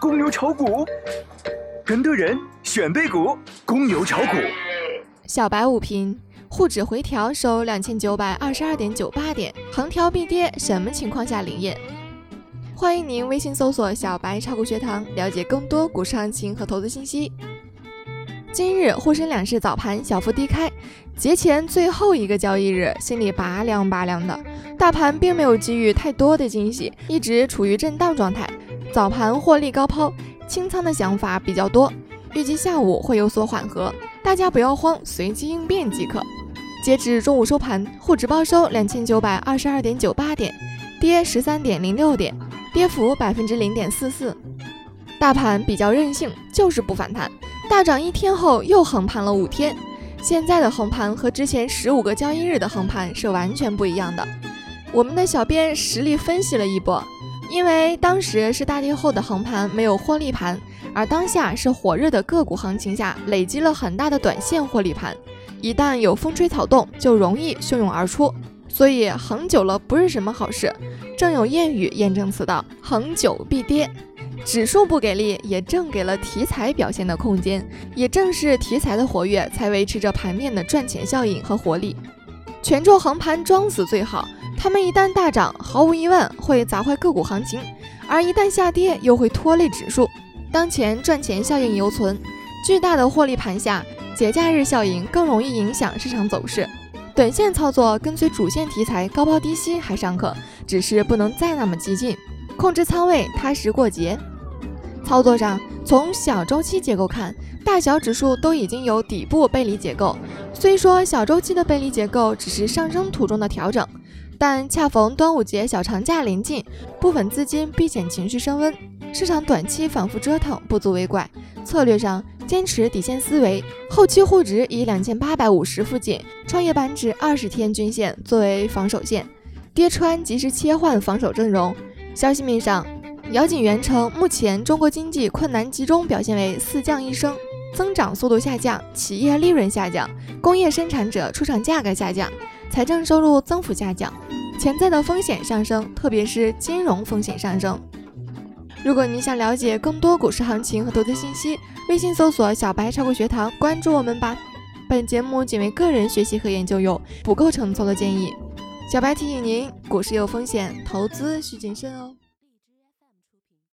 公牛炒股，跟对人选对股，公牛炒股。小白五评：沪指回调收两千九百二十二点九八点，横调必跌，什么情况下灵验？欢迎您微信搜索“小白炒股学堂”，了解更多股市行情和投资信息。今日沪深两市早盘小幅低开，节前最后一个交易日，心里拔凉拔凉的。大盘并没有给予太多的惊喜，一直处于震荡状态。早盘获利高抛，清仓的想法比较多，预计下午会有所缓和，大家不要慌，随机应变即可。截至中午收盘，沪指报收两千九百二十二点九八点，跌十三点零六点。跌幅百分之零点四四，大盘比较任性，就是不反弹，大涨一天后又横盘了五天。现在的横盘和之前十五个交易日的横盘是完全不一样的。我们的小编实力分析了一波，因为当时是大跌后的横盘，没有获利盘，而当下是火热的个股行情下累积了很大的短线获利盘，一旦有风吹草动，就容易汹涌而出。所以横久了不是什么好事，正有谚语验证此道：横久必跌。指数不给力，也正给了题材表现的空间。也正是题材的活跃，才维持着盘面的赚钱效应和活力。权重横盘装死最好，他们一旦大涨，毫无疑问会砸坏个股行情；而一旦下跌，又会拖累指数。当前赚钱效应犹存，巨大的获利盘下，节假日效应更容易影响市场走势。短线操作跟随主线题材高抛低吸还尚可，只是不能再那么激进，控制仓位踏实过节。操作上，从小周期结构看，大小指数都已经有底部背离结构。虽说小周期的背离结构只是上升途中的调整，但恰逢端午节小长假临近，部分资金避险情绪升温，市场短期反复折腾不足为怪。策略上。坚持底线思维，后期沪指以两千八百五十附近创业板指二十天均线作为防守线，跌穿及时切换防守阵容。消息面上，姚景元称，目前中国经济困难集中表现为四降一升，增长速度下降，企业利润下降，工业生产者出厂价格下降，财政收入增幅下降，潜在的风险上升，特别是金融风险上升。如果你想了解更多股市行情和投资信息，微信搜索“小白炒股学堂”，关注我们吧。本节目仅为个人学习和研究用，不构成操作建议。小白提醒您，股市有风险，投资需谨慎哦。